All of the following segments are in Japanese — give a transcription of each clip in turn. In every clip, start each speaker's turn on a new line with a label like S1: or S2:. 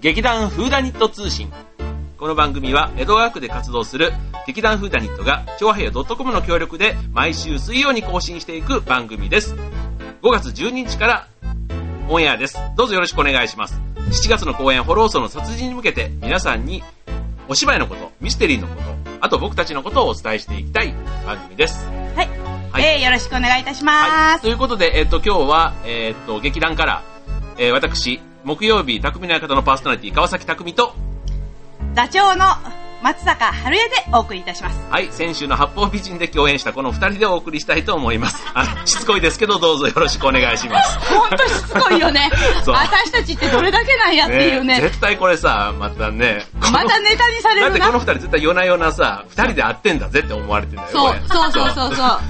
S1: 劇団フーダニット通信。この番組は江戸川区で活動する劇団フーダニットが長平洋 .com の協力で毎週水曜に更新していく番組です。5月12日からオンエアです。どうぞよろしくお願いします。7月の公演フォロー層の殺人に向けて皆さんにお芝居のこと、ミステリーのこと、あと僕たちのことをお伝えしていきたい番組です。
S2: はい。
S1: はい
S2: えー、よろしくお願いいたしま
S1: はい。
S2: す。
S1: ということで、えっ、と、今日は、えっ、と、劇団から、えー私、木曜日、匠の館のパーソナリティ、川崎匠と、
S2: 座長の松坂春江でお送りいたします。
S1: はい、先週の八方美人で共演したこの二人でお送りしたいと思います。あしつこいですけど、どうぞよろしくお願いします。
S2: ほんとしつこいよね。私たちってどれだけなんやっていうね。
S1: 絶対これさ、またね、
S2: またネタにされるな。
S1: だってこの二人絶対夜な夜なさ、二人で会ってんだぜって思われてんだよ。
S2: そうそうそうそうそう。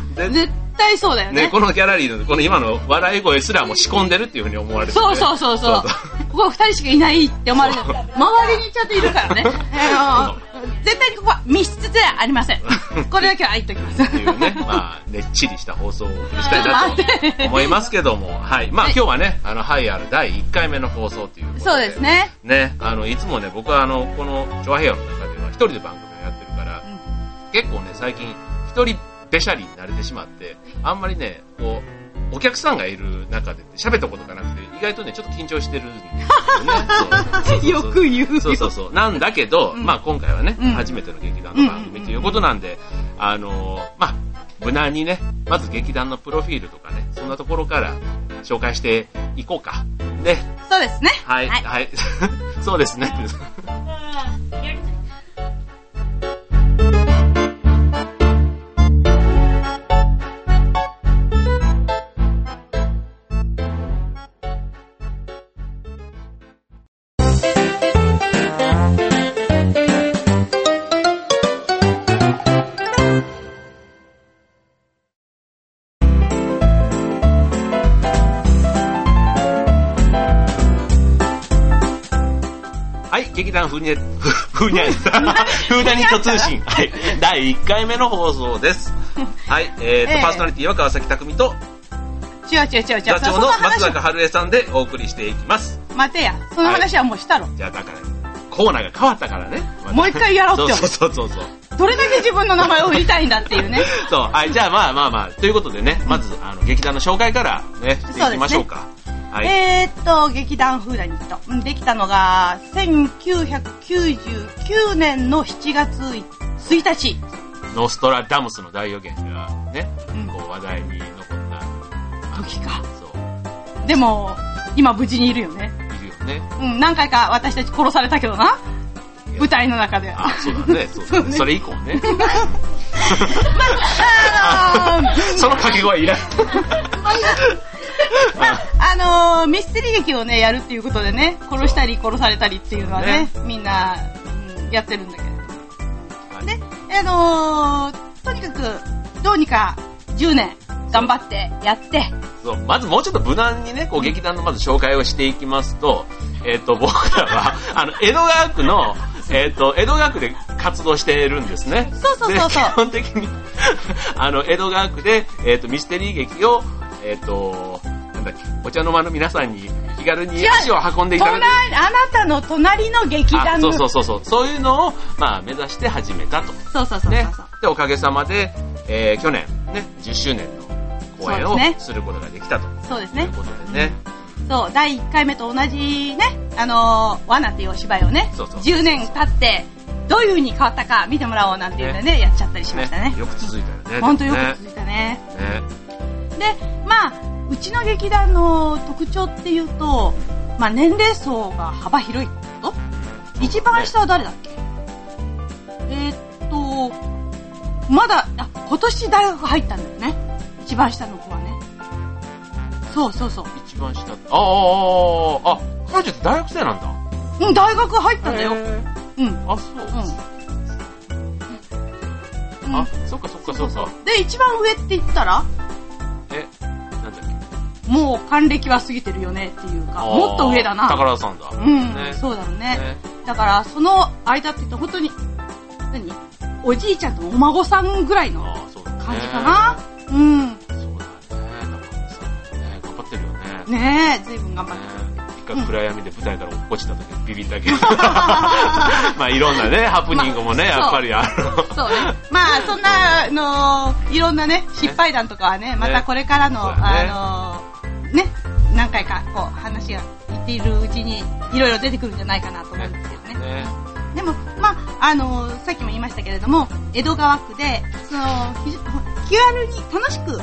S2: 対そうだよね。
S1: ね、このギャラリーの、この今の笑い声すらも仕込んでるっていうふうに思われてる、
S2: そうそうそうそう。ここ二人しかいないって思われる。周りにちゃんといるからね。あの絶対にここは密室ではありません。これだけは言っときます。
S1: っていうね、まあ、ねっちりした放送をしたいな
S2: と
S1: 思いますけども、はい。まあ
S2: はい
S1: 今日はね、あの、ハイアル第1回目の放送ということで。
S2: そうです。ね。
S1: ね、あの、いつもね、僕はあの、この、チョアヘアの中では一人で番組をやってるから、結構ね、最近、一人べしゃりに慣れてしまって、あんまりね、こう、お客さんがいる中で喋ったことがなくて、意外とね、ちょっと緊張してるんですよね。
S2: よく言うよ。
S1: そうそうそう。なんだけど、
S2: うん
S1: まあ今回はね、
S2: うん
S1: 初めての劇団の番組ということなんで、あのーまあ、無難にね、まず劇団のプロフィールとかね、そんなところから紹介していこうか。ね。
S2: そうですね。
S1: はい、
S2: はい
S1: はい。そうですね。はい、劇団フーニャ、フーニャ、フーダニット通信。はい、第1回目の放送です。はい、えーと、
S2: ええ
S1: パーソナリティは川崎匠と、
S2: 違う違う違う違う。
S1: 座長の松坂春江さんでお送りしていきます。
S2: 待てや。その話はもうしたろ。
S1: じゃあだから、コーナーが変わったからね。また
S2: もう一回やろうって
S1: そうそうそうそう。
S2: どれだけ自分の名前を売りたいんだっていうね。
S1: そう、はい、じゃあまあまあまあ、ということでね、まず、あの、劇団の紹介からね、していきましょうか。はい。
S2: えーっと、劇団フーダニット。うんできたのが、1999年の7月1日。
S1: ノストラダムスの大予言がね、
S2: うん
S1: こう話題に残った。
S2: 時か
S1: そう、
S2: でも、今無事にいるよね。
S1: いるよね。
S2: うん、何回か私たち殺されたけどな。舞台の中で。
S1: あ、そうだね、そうだね。それ以降ね。
S2: あのー
S1: その掛け声いらん。
S2: あのーミステリー劇をね、やるっていうことでね、殺したり殺されたりっていうのはね、みんな、うんやってるんだけれど。で、あのーとにかく、どうにか10年頑張ってやって、
S1: そうまずもうちょっと無難にね、こう劇団のまず紹介をしていきますと、えっ、と、僕らは、あの、江戸川区の、えっ、と、江戸川区で活動してるんですね。
S2: そうそうそう
S1: 基本的に、あの、江戸川区で、えっ、と、ミステリー劇を、えっ、と、なんだっけ、お茶の間の皆さんに気軽に足を運んでいただ
S2: 隣
S1: く。
S2: あなたの隣の劇
S1: あ
S2: 団の。
S1: そうそうそうそう。そういうのを、まあ、目指して始めたと。
S2: そうそうそうそう
S1: ね。で、おかげさまで、えー去年、ね、10周年の公演を
S2: す
S1: ることができたと。
S2: そうですね
S1: という。ことでね。
S2: そう、第1回目と同じね、あのー、罠っていうお芝居をね、
S1: そうそう
S2: 10年経って、どういう風に変わったか見てもらおうなんていうのでね、やっちゃったりしましたね。
S1: よく続いたよね。
S2: ほんとよく
S1: ね
S2: 続いたね。
S1: ね。
S2: で、まあ、うちの劇団の特徴っていうと、まあ、年齢層が幅広いってこと？一番下は誰だっけ？えーっと、まだ、あ、今年大学入ったんだよね。一番下の子はね。そうそうそう。
S1: 一番下。ああ、ああ、あ、彼女って大学生なんだ。
S2: うん、大学入ったんだよ。うん。
S1: あ、そう。
S2: うん。
S1: あ、そっかそっかそっか。
S2: で、一番上って言ったら？もう還暦は過ぎてるよねっていうか、もっと上だな。
S1: 宝田さんだ。
S2: うん、
S1: ね
S2: そうだろうね。
S1: ね
S2: だから、その間って言うと本当に、何？おじいちゃんとお孫さんぐらいの。感じかな？うん。
S1: そうだね。宝田さんね、頑張ってるよね。
S2: ねえ、随分頑張って
S1: ね一か暗闇で舞台から落ちた時にビビったけど。まあいろんなね、ハプニングもね、
S2: まあ
S1: やっぱりある。
S2: そうね。まあ、そんな、あのいろんなね、失敗談とかはね、またこれからの、
S1: ね
S2: あのね、何回か、こう、話が言っているうちに、いろいろ出てくるんじゃないかなと思うんですけどね。
S1: ね。
S2: でも、まあ、あのさっきも言いましたけれども、江戸川区で、その、ひ気軽に楽しく、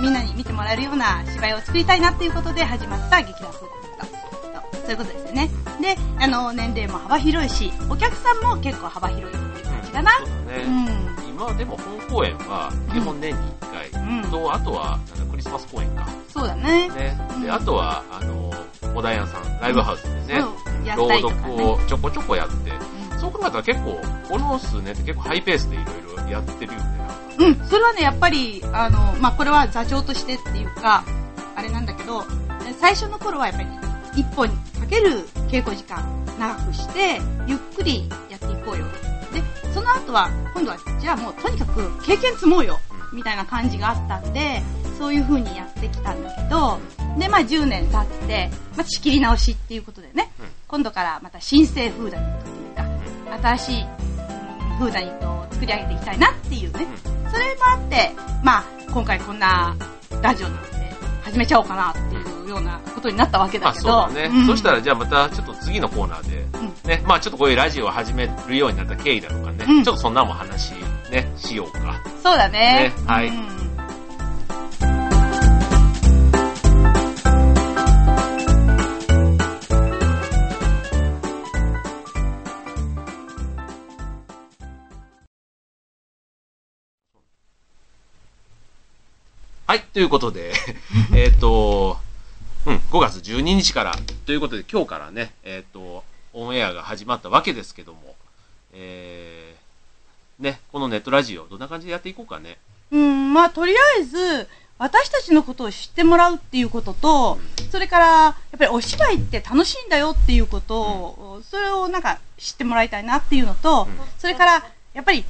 S2: みんなに見てもらえるような芝居を作りたいなっていうことで始まった劇団フードとそういうことですよね。で、あの、年齢も幅広いし、お客さんも結構幅広いっていう感じかな。
S1: そうだね。
S2: うん。
S1: 今でも本公演は基本年に1回、
S2: うん
S1: と、あとはなんかクリスマス公演か。
S2: そうだね。
S1: ね。で、
S2: うん
S1: あとは、あの、小田屋さん、ライブハウスでね、
S2: そう、やっ
S1: 朗読
S2: ね。
S1: をちょこちょこやって、
S2: うん
S1: そう考えたら結構、この数年って結構ハイペースでいろいろやってるよね。
S2: うん、それはね、やっぱり、あの、まあ、これは座長としてっていうか、あれなんだけど、最初の頃はやっぱり、一本にかける稽古時間長くして、ゆっくりその後は、今度は、じゃあもうとにかく経験積もうよ、みたいな感じがあったんで、そういう風にやってきたんだけど、で、まあ10年経って、まあ仕切り直しっていうことでね、
S1: うん。
S2: 今度からまた新生フーダニットっていうか、新しいうん。フーダニットを作り上げていきたいなっていうね、それもあって、まあ、今回こんなラジオなんて始めちゃおうかなっていうようなことになったわけ
S1: まあ
S2: だけど。
S1: そうだね。
S2: ん
S1: そしたらじゃあまたちょっと次のコーナーで、
S2: うん
S1: ね、まあちょっとこういうラジオを始めるようになった経緯だとかね、
S2: うん
S1: ちょっとそんなも話ね、しようか。
S2: そうだね。
S1: ねはい
S2: うん
S1: はい、ということで、えっと、うん、5月12日から、ということで今日からね、えっ、と、オンエアが始まったわけですけども、えー、ね、このネットラジオ、どんな感じでやっていこうかね。
S2: うん、まあ、とりあえず、私たちのことを知ってもらうっていうことと、それから、やっぱりお芝居って楽しいんだよっていうことを、それをなんか知ってもらいたいなっていうのと、
S1: うん。
S2: それから、やっぱり、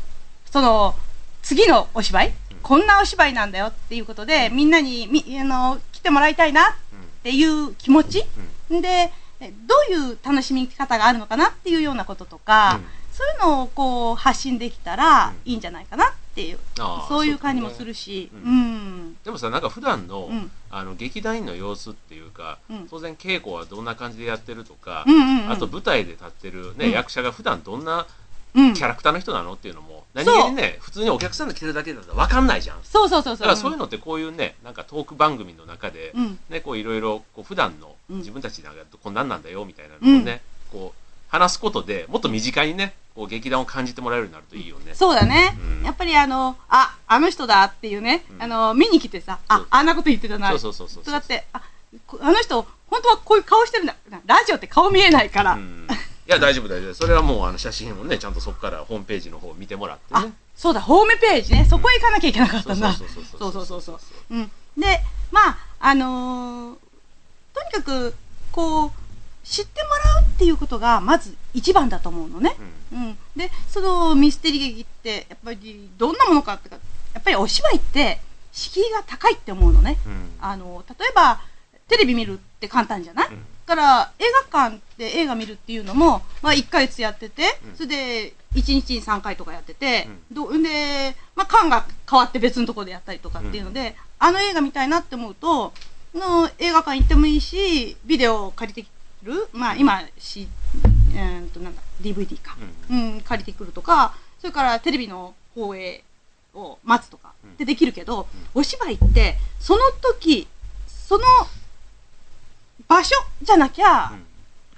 S2: その、次のお芝居、こんなお芝居なんだよっていうことで、みんなに、み、あの、来てもらいたいなっていう気持ち、で、えどういう楽しみ方があるのかなっていうようなこととか、
S1: うん。
S2: そういうのをこう発信できたらいいんじゃないかなっていう、そういう感じもするし、
S1: う
S2: うんん。
S1: でもさ、なんか普段の、
S2: うん。
S1: あの劇団員の様子っていうか、
S2: うん。
S1: 当然稽古はどんな感じでやってるとか、
S2: うんうんうん。
S1: あと舞台で立ってる、ね
S2: うん。
S1: 役者が普段どんな
S2: うん
S1: キャラクターの人なのっていうのも、何
S2: そう
S1: 気にね、普通にお客さんが来てるだけだと分かんないじゃん。
S2: そうそうそうそう。
S1: だからそういうのってこういうね、なんかトーク番組の中で、
S2: うん。
S1: ね、こういろいろ、こう普段の
S2: うん
S1: 自分たちなんかこんなんなんだよみたいなのをね、こう話すことでもっと身近にね、こう劇団を感じてもらえるようになるといいよね。
S2: そうだね、
S1: うん
S2: やっぱりあの、あ、あの人だっていうね、
S1: うん
S2: あの、見に来てさ、
S1: そう
S2: あ、あんなこと言ってたな。
S1: そうそうそうそう。
S2: だって、あ、こあの人、本当はこういう顔してるんだ。ラジオって顔見えないから。
S1: うんいや、大丈夫、大丈夫。それはもう、あの、写真をね、ちゃんとそこからホームページの方を見てもらって
S2: あ
S1: ね。、
S2: そうだ、ホームページね。そこへ行かなきゃいけなかったんだ。
S1: そうそう
S2: そうそうそうそう。うん。で、まあ、あのーとにかく、こう、知ってもらうっていうことが、まず一番だと思うのね。
S1: うん
S2: うん。で、そのミステリー劇って、やっぱりどんなものかってか、やっぱりお芝居って、敷居が高いって思うのね。
S1: うん
S2: あの、例えば、テレビ見るって簡単じゃない、
S1: うん
S2: だから、映画館で映画見るっていうのも、まあ、1ヶ月やってて、
S1: うん。
S2: それで、1日に3回とかやってて、
S1: う
S2: どで、まあ、館が変わって別のところでやったりとかっていうので、あの映画見たいなって思うと、の映画館行ってもいいし、ビデオを借りてくる、まあ、今、し、えー、と、なんだ、DVD か。うん、借りてくるとか、それからテレビの放映を待つとかってできるけど、お芝居って、その時、その場所じゃなきゃ、
S1: うん。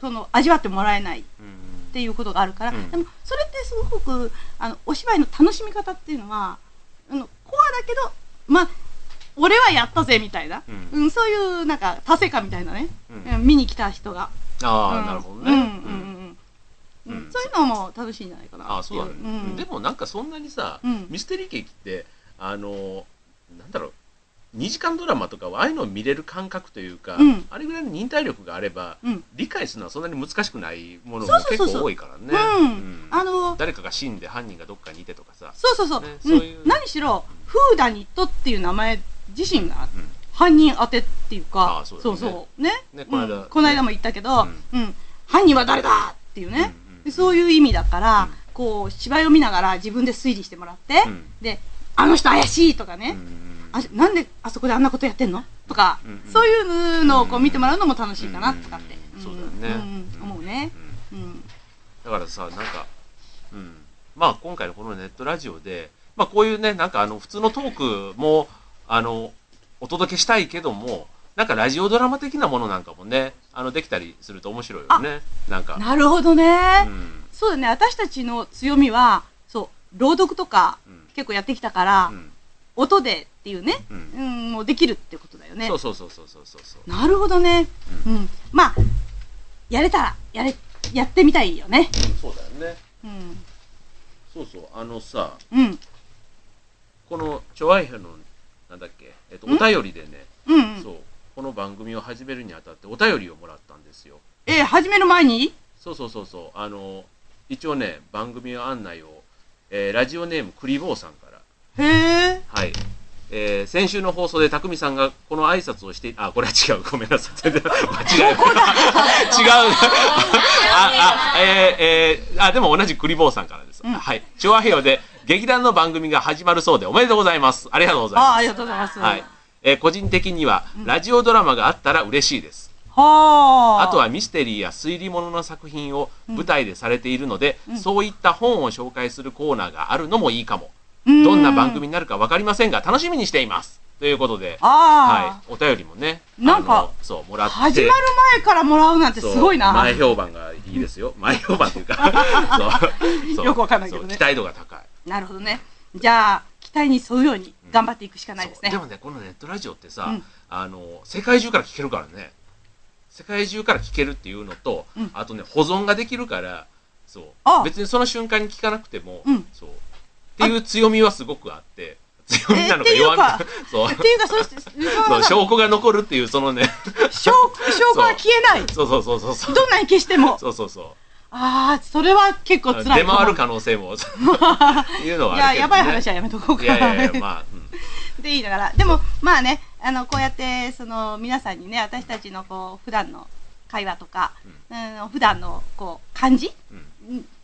S2: その味わってもらえないっ
S1: うん。
S2: ていうことがあるから、
S1: うん。
S2: でもそれってすごくあのお芝居の楽しみ方っていうのはあのコアだけどまあ俺はやったぜみたいな、
S1: うん。
S2: うんそういうなんか達成感みたいなね、
S1: うん。
S2: うん見に来た人が、
S1: ああ、
S2: うん。
S1: なるほどね。
S2: うんうんうん。うん。
S1: うん。
S2: そういうのも楽しいんじゃないかな。
S1: ああ、そうだね。
S2: ん。
S1: でもなんかそんなにさ、
S2: うん。
S1: ミステリー劇って、あの、なんだろう、2時間ドラマとかはああいうのを見れる感覚というか、
S2: うん。
S1: あれぐらいの忍耐力があれば、
S2: うん。
S1: 理解するのはそんなに難しくないものも結
S2: そうそうそうそう。
S1: 構多いからね。
S2: あの
S1: 誰かが死んで犯人がどっかにいてとかさ。
S2: そうそうそう,、
S1: ね
S2: うん。
S1: そういう。
S2: 何しろフーダニットっていう名前自身が犯人当てっていうか、
S1: あそうだね。
S2: そうね。
S1: ねこの間。
S2: うん。この間も言ったけど、
S1: う
S2: うん。犯人は誰だっていうね、
S1: う
S2: そういう意味だから、
S1: うん。
S2: こう芝居を見ながら自分で推理してもらって、
S1: うん。
S2: であの人怪しいとかね、
S1: うん
S2: あなんであそこであんなことやってんの？とか、
S1: うんうん。
S2: そういうのをこう見てもらうのも楽しいかなとかって、
S1: うんそうだよね。
S2: んうん。思うね、
S1: うん
S2: うん。
S1: だからさ、なんか、うん。まあ今回のこのネットラジオで、まあこういうね、なんかあの、普通のトークも、あの、お届けしたいけども、なんかラジオドラマ的なものなんかもね、あの、できたりすると面白いよね。なんか。
S2: なるほどね、
S1: うん。
S2: そうだね。私たちの強みはそう朗読とか
S1: うん。
S2: 結構やってきたから、
S1: うん。
S2: 音でっていうね、
S1: うん。
S2: うん、もうできるってことだよね。
S1: そうそうそうそうそうそう。そう。
S2: なるほどね、
S1: う
S2: うん、まあやれたらやれやってみたいよね。
S1: そうだよね。
S2: うん。
S1: そうそう。あのさ、
S2: うん。
S1: この、ちょあいへの、なんだっけ、えっと、
S2: ん。
S1: お便りでね、
S2: うんうん。
S1: そう、この番組を始めるにあたってお便りをもらったんですよ。
S2: えー始める前に？
S1: そうそうそうそう。あの、一応ね、番組案内を、えーラジオネームクリボーさんから、
S2: へえ
S1: はい。えー先週の放送で匠さんがこの挨拶をして、あ、これは違う。ごめんなさい。間違えた。違う。あ、あ、えーえーあ、でも同じクリボーさんからです。
S2: うん
S1: はい。調和平和で劇団の番組が始まるそうでおめでとうございます。ありがとうございます。
S2: あありがとうございます
S1: はい。えー個人的には、ラジオドラマがあったら嬉しいです。
S2: はあ
S1: あとはミステリーや推理物の作品を舞台でされているので、
S2: うん
S1: そういった本を紹介するコーナーがあるのもいいかも。
S2: うん。
S1: どんな番組になるか分かりませんが、楽しみにしています。ということで、
S2: あ
S1: はい、お便りもね、
S2: なんか
S1: そう、もら
S2: あ、
S1: って。
S2: 始まる前からもらうなんてすごいな。
S1: 前評判がいいですよ。前評判というか、そう。
S2: よくわかんないけどね。
S1: 期待度が高い。
S2: なるほどね。じゃあ期待に沿うように頑張っていくしかないですね、
S1: でもね、このネットラジオってさ、
S2: うん。
S1: あの、世界中から聞けるからね。世界中から聞けるっていうのと、
S2: うん。
S1: あとね、保存ができるから、そう。
S2: あ。
S1: 別にその瞬間に聞かなくても、
S2: うん。
S1: そう。っていう強みはすごくあって、強みなのか
S2: えー
S1: 弱みなのか、そう。
S2: っていうかそうして
S1: そう、証拠が残るっていう、そのね、
S2: 証証拠は消えない。
S1: そうそうそうそうそう。
S2: どんなに消しても。
S1: そうそうそう。
S2: ああそれは結構辛い
S1: 出回る可能性も、いうのはい。
S2: ややばい話はやめとこうか
S1: いやいやいや、まあ、うん。
S2: でいいながら。でもまあねあのこうやってその皆さんにね私たちのこう普段の会話とか、うん、普段のこう感じ、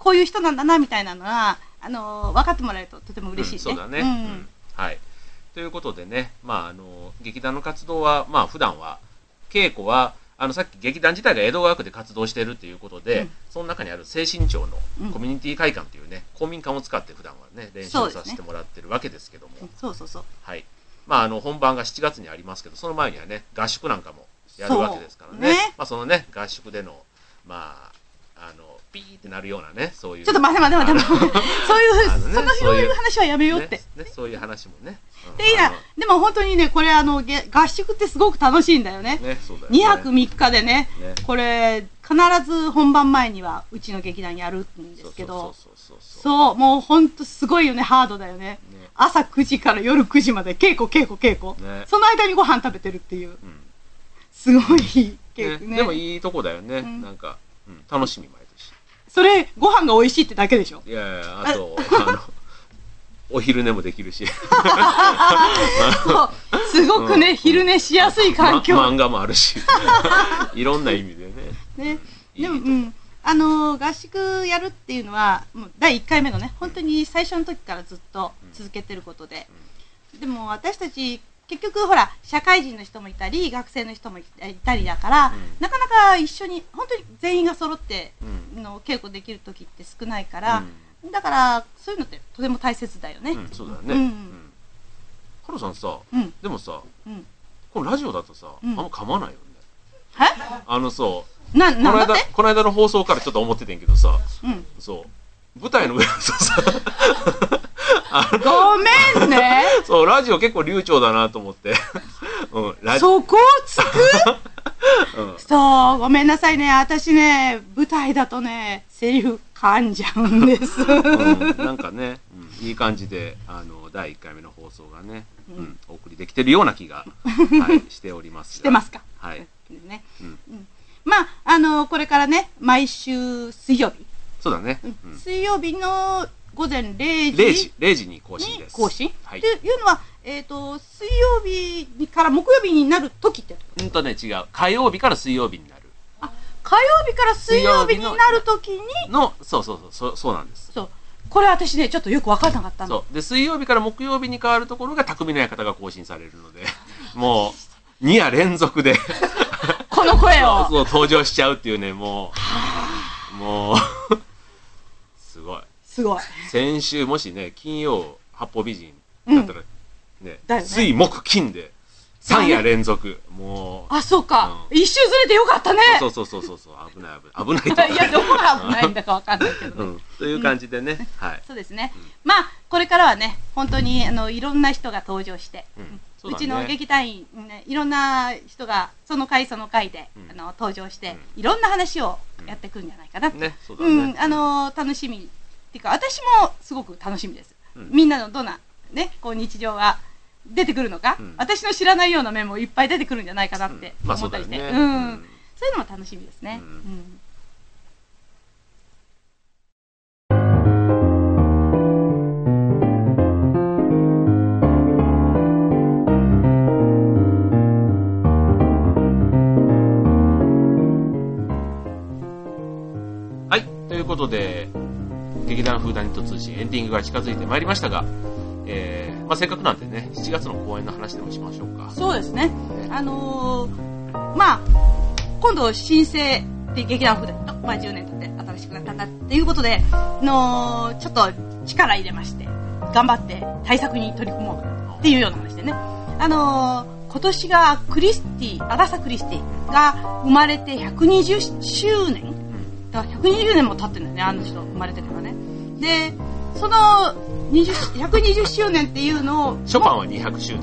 S2: こういう人なんだなみたいなのはあの分かってもらえるととても嬉しいね、
S1: うんそうだね、
S2: うん。
S1: うん。はい。ということでねまああの劇団の活動はまあ普段は稽古はあのさっき劇団自体が江戸川区で活動してるっていうことで、
S2: うん。
S1: その中にある精神庁の
S2: うん。
S1: コミュニティ会館というね、公民館を使って普段はね練習させてもらってるわけですけども、
S2: そうそうそう
S1: はい。まああの本番が7月にありますけどその前にはね合宿なんかもやるわけですからね。
S2: ね。
S1: まあそのね合宿でのまああのピーってなるようなねそういう。
S2: ちょっと待て待て待て待て そういう、
S1: ね
S2: その
S1: そういう
S2: 話はやめようって、
S1: ねねそういう話もね、うん。
S2: でいいな
S1: あの。
S2: でも本当にねこれあのげ合宿ってすごく楽しいんだよね。
S1: ねそうだよね。
S2: 2泊3日でね
S1: ね。
S2: これ必ず本番前にはうちの劇団やるんですけど。
S1: そう
S2: もう本当すごいよねハードだよね。
S1: ね。
S2: 朝9時から夜9時まで稽古稽古稽古、
S1: ね。
S2: その間にご飯食べてるっていう。
S1: うん。
S2: すごい稽
S1: ね。
S2: 古ね。
S1: でもいいとこだよね、
S2: うん。
S1: なんか、うん、楽しみ毎
S2: それご飯が美味しいってだけでしょ？
S1: 年いやいやあとあの お昼寝もできるし。
S2: そうすごくね、
S1: うん。
S2: 昼寝しやすい環境、
S1: ま漫画もあるし。いろんな意味でね。
S2: ね。でも、うん、あのー合宿やるっていうのはもう第1回目のね本当に最初の時からずっと続けてることで、でも私たち結局ほら社会人の人もいたり学生の人もいたりだから、
S1: うん。
S2: なかなか一緒に本当に全員が揃って
S1: うん。
S2: の稽古できる時って少ないから、だからそういうのってとても大切だよね。
S1: うん、うん、そうだよね、
S2: う
S1: うん。んカロさんさ
S2: うん。
S1: でもさ
S2: うん。
S1: このラジオだとさ、
S2: うん。
S1: あんま噛まないよね。
S2: は
S1: あのそ
S2: いな
S1: うこの間
S2: なんだって？
S1: この間の放送からちょっと思っててんけどさ
S2: うん。
S1: そう。舞台の上さ
S2: ごめんね。
S1: そうラジオ結構流暢だなと思って。うんラジ
S2: そこをつく？
S1: うん。
S2: そう、ごめんなさいね。私ね、舞台だとね、セリフ噛んじゃうんです。
S1: うん、なんかね、うん、いい感じであの第1回目の放送がね、
S2: う
S1: うんんお送りできてるような気が、はい、しておりますが。
S2: してますか？
S1: はい、
S2: ね。
S1: うん、
S2: まあ、あの、これからね、毎週水曜日、
S1: そうだね、
S2: 水曜日の午前0時
S1: 0時、0時に更新
S2: に
S1: です。
S2: 更新、
S1: はい
S2: って。いうのは、えっ、と、水曜日から木曜日になる時ってこと
S1: うんとね、違う。火曜日から水曜日になる。
S2: あ、火曜日から水曜日になる時に、
S1: の、そうそうそう、そうそうなんです。
S2: そう。これ私ね、ちょっとよくわかんなかったの。
S1: そう。で、水曜日から木曜日に変わるところが匠の館が更新されるので、もう、2夜連続で、
S2: この声を。
S1: そう登場しちゃうっていうね、もう、もう。すごい。先週もしね、金曜、八方美人だったら、ね、
S2: だよね
S1: 水、木、金で、3夜連続、もう、
S2: あ、そうか。
S1: う
S2: 一周ずれてよかったね。
S1: そうそうそうそうそう、危ない危ない。危ないと
S2: いや、どこが危ないんだかわかんないけど
S1: ん。という感じでね、はい。
S2: そうですね。まあ、これからはね、本当に、あの、いろんな人が登場して、
S1: うん
S2: う
S1: そうだね
S2: ちの劇団員、ね、いろんな人が、その回その回で、
S1: うん
S2: あの、登場して、いろんな話をやってくるんじゃないかなって。
S1: ね、そうだね。
S2: うん、あの楽しみ。っていうか、私もすごく楽しみです。
S1: うん
S2: みんなのどんな、ね、こう日常が出てくるのか、
S1: うん
S2: 私の知らないような面もいっぱい出てくるんじゃないかなって思ったりして。
S1: そう
S2: ん
S1: うん
S2: そういうのも楽しみですね。
S1: うん。ということで、劇団フーダニット通信エンディングが近づいてまいりましたが、えー、まあせっかくなんでね、7月の公演の話でもしましょうか。
S2: そうですね。あのーまあ、今度、新生って劇団風だと、まあ10年経って新しくなったんだっていうことで、のちょっと力入れまして、頑張って対策に取り組もうっていうような話でね。あのー今年がクリスティ、アガサ・クリスティが生まれて120周年
S1: うん。
S2: だから120年も経ってるんだよね、あの人生まれてからね。で、その20 120周年っていうのを、
S1: ショパンは200周年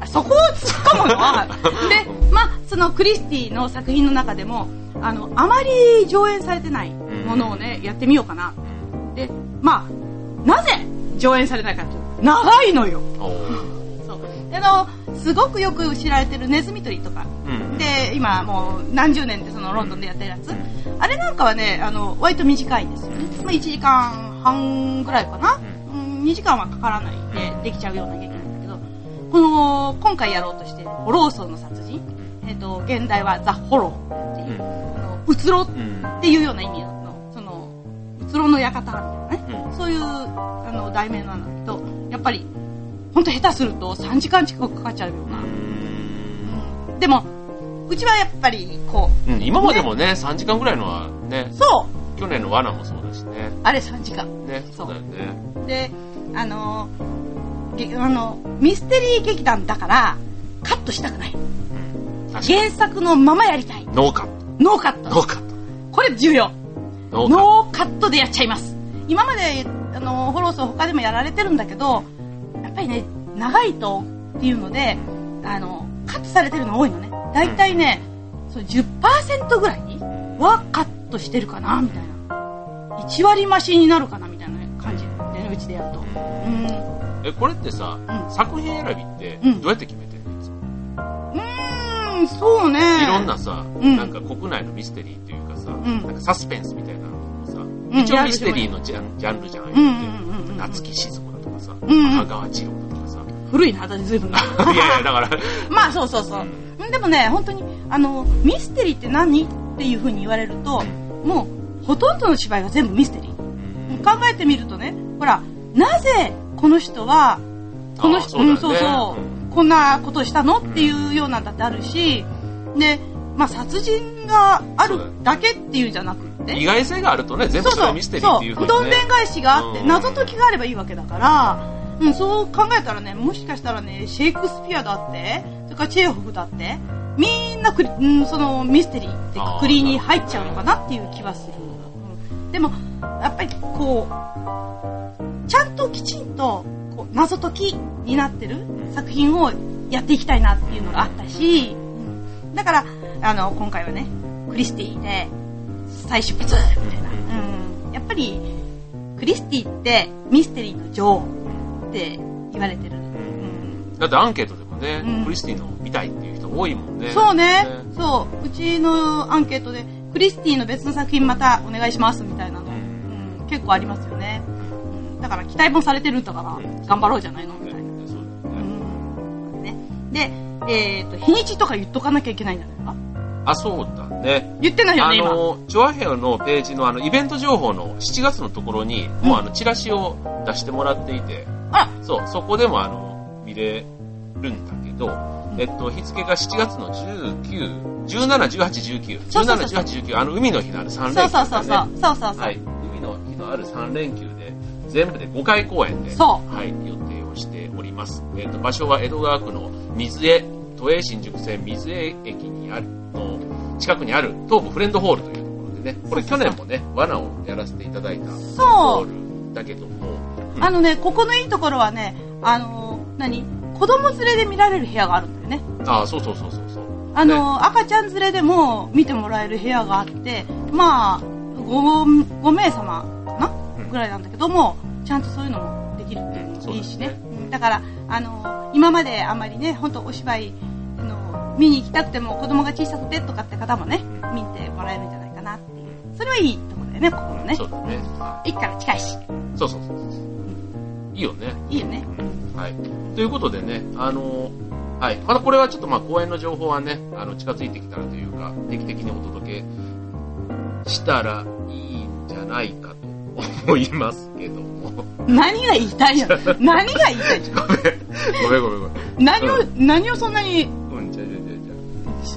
S2: あそこを突っ込むのは で、まあ、そのクリスティの作品の中でも、あの、あまり上演されてないものをね、やってみようかな。で、まあ、なぜ上演されないかというと、長いのよ。そう。あの、すごくよく知られてるネズミ捕りとか。
S1: うん。
S2: で、今もう何十年でそのロンドンでやってるやつ。あれなんかはね、あの、割と短いんですよね。まあ、1時間半ぐらいかな。うん、2時間はかからないでできちゃうような劇なんだけど、この、今回やろうとしているホローソーの殺人。えっ、と、現代はザ・ホローっていう、
S1: う
S2: つろっ
S1: うん。
S2: ていうような意味の、その、うつろの館みたいなね。
S1: うん
S2: そういう、あの、題名なんだけど、やっぱり、ほんと下手すると3時間近くかかっちゃうような。でも、うちはやっぱり、こう、
S1: うん、今までもね、3時間ぐらいのはね、
S2: そう
S1: 去年の罠もそうだしね。
S2: あれ3時間。
S1: ね、
S2: そ
S1: そううだよね。
S2: で、あの、げあの、ミステリー劇団だから、カットしたくない。
S1: うん。
S2: 原作のままやりたい。
S1: ノーカッ
S2: ノーカッ
S1: ト。
S2: ト。
S1: ノーカット。
S2: これ重要。
S1: ノーカット。
S2: でやっちゃいます。今まで、あの、ホロー荘、他でもやられてるんだけど、ぱりね、長いとっていうので、あの、カットされてるの多いのね。だいたいね、そう10%ぐらいはカットしてるかな、みたいな。1割増しになるかな、みたいな感じでね、うちでやると。うん。
S1: え、これってさ、
S2: うん
S1: 作品選びって
S2: うん
S1: どうやって決めてるのいつも
S2: うーん、そうね。
S1: いろんなさ、
S2: うん
S1: なんか国内のミステリーっていうかさ、
S2: ん
S1: なんかサスペンスみたいなのもさ、
S2: ん
S1: 一応ミステリーのジャンジャンルじゃない
S2: うんうんうんうん
S1: 夏木静子だとかさ、
S2: うんうん
S1: 赤川次郎だとかさ。
S2: 古いな、私随分。
S1: いやいや、だから、
S2: まあそうそうそう。でもね、本当に、あの、ミステリーって何っていうふうに言われると、もう、ほとんどの芝居が全部ミステリー。考えてみるとね、ほら、なぜこの人は、この人、
S1: そうね
S2: んそうそう、こんなことしたのっていうようなんだってあるし、で、まあ殺人があるだけっていうんじゃなく
S1: 意外性があるとね、全部それはミステリーっていうふう。に、ね。
S2: どんでん返しがあって、
S1: うん。
S2: 謎解きがあればいいわけだから、うん、そう考えたらね、もしかしたらね、シェイクスピアだって、それからチェーホフだって、みんなクリ、うん、そのミステリーってくくりに入っちゃうのかなっていう気はする。うん、でも、やっぱりこう、ちゃんときちんとこう謎解きになってる作品をやっていきたいなっていうのがあったし、うん、だから、あの、今回はね、クリスティで再出発みたいな。うん、やっぱり、クリスティってミステリーの女王って言われてる。うん
S1: だってアンケートでもね、
S2: うん
S1: クリスティの見たいっていう人多いもんね。
S2: そうね、そう、うちのアンケートで、クリスティの別の作品またお願いしますみたいなの、
S1: うん
S2: うん、結構ありますよね。だから期待もされてるんだから、
S1: うん
S2: 頑張ろうじゃないのみたいな。
S1: そうだよ
S2: う
S1: ね。
S2: ん。ね。で、えっ、と、日にちとか言っとかなきゃいけないんじゃないか
S1: あ、そうだね。
S2: 言ってないよね、今。
S1: あの、チョアヘオのページのあの、イベント情報の7月のところに、もうあの、チラシを出してもらっていて、
S2: あ
S1: そう、そこでもあの、見れるんだけど、えっと、日付が7月の19、17、18、19、17、
S2: そうそうそう
S1: 18、19、あの、海の日のある3連休、
S2: そうそうそうそう。そうそうそう。
S1: はい。海の日のある3連休で、全部で5回公演で、
S2: そ
S1: はい、予定をしております。えっ、と、場所は江戸川区の水江、都営新宿線水江駅にある、の近くにある東武フレンドホールというところでね、これ去年もね、罠をやらせていただいたホ
S2: そう。
S1: ー。ルだけども、うん。
S2: あのね、ここのいいところはね、あの、何？子供連れで見られる部屋があるんだよね。
S1: ああ、そうそうそうそうそう。
S2: あの、赤ちゃん連れでも見てもらえる部屋があって、まあ、5, 5名様かな、
S1: うん。
S2: ぐらいなんだけども、ちゃんとそういうのもできるっていうのもいいしね。
S1: ね。
S2: うん。だから、あの、今まであんまりね、本当お芝居の見に行きたくても子供が小さくてとかって方もね、見てもらえるんじゃないかなっていう。それはいいところだよね、ここのね
S1: そ。うだね。
S2: 駅から近いし。
S1: そうそうそうそう。いいよね。
S2: いいよね。
S1: はい。ということでね、あのはい。またこれはちょっとまあ公演の情報はね、あの、近づいてきたらというか、定期的にお届けしたらいいんじゃないかと思いますけども。
S2: 何が言いたいの？何が言いたいの？
S1: ごめんごめんごめん。
S2: 何を、何をそんなに、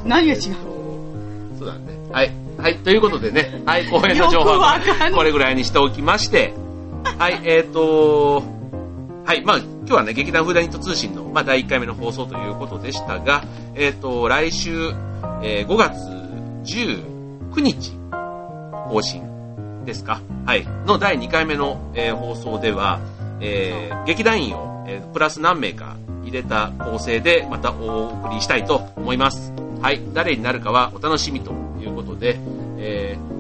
S2: 何が違う？
S1: えっとそうだね。はい。はい。ということでね、はい、公演の情報はこれぐらいにしておきまして、はい、えっ、と、はい、まあ、今日はね、劇団フーダニット通信の、まあ、第1回目の放送ということでしたが、えっ、と、来週、えー5月19日更新ですか？はい。の第2回目の、えー放送では、えー劇団員を、えープラス何名か入れた構成でまたお送りしたいと思います。はい。誰になるかはお楽しみということで、えー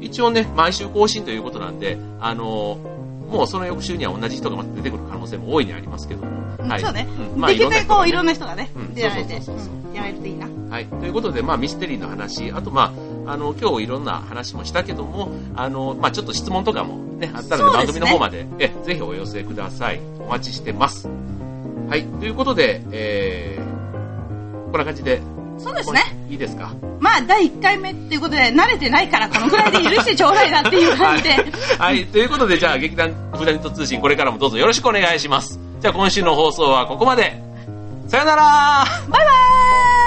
S1: 一応ね、毎週更新ということなんで、あのーもうその翌週には同じ人がまた出てくる可能性も大いにありますけども。はい。
S2: そうね。
S1: ん
S2: できるだけこういろん
S1: な
S2: な人がね
S1: うん、
S2: 出られて、やれるといいな。
S1: はい。ということで、まあ、ミステリーの話、あと、まあ、あの、今日いろんな話もしたけども、あの、まあ、ちょっと質問とかもね、あったので、番組の方まで、え、ぜひお寄せください。お待ちしてます。はい。ということで、えー、こんな感じで、
S2: そうですね。
S1: いいですか？
S2: まあ、第1回目っていうことで、慣れてないから、このぐらいで許してちょうだいなっていう感じで。
S1: はい。ということで、じゃあ、劇団フーダニット通信、これからもどうぞよろしくお願いします。じゃあ、今週の放送はここまで。さよなら
S2: バイバーイ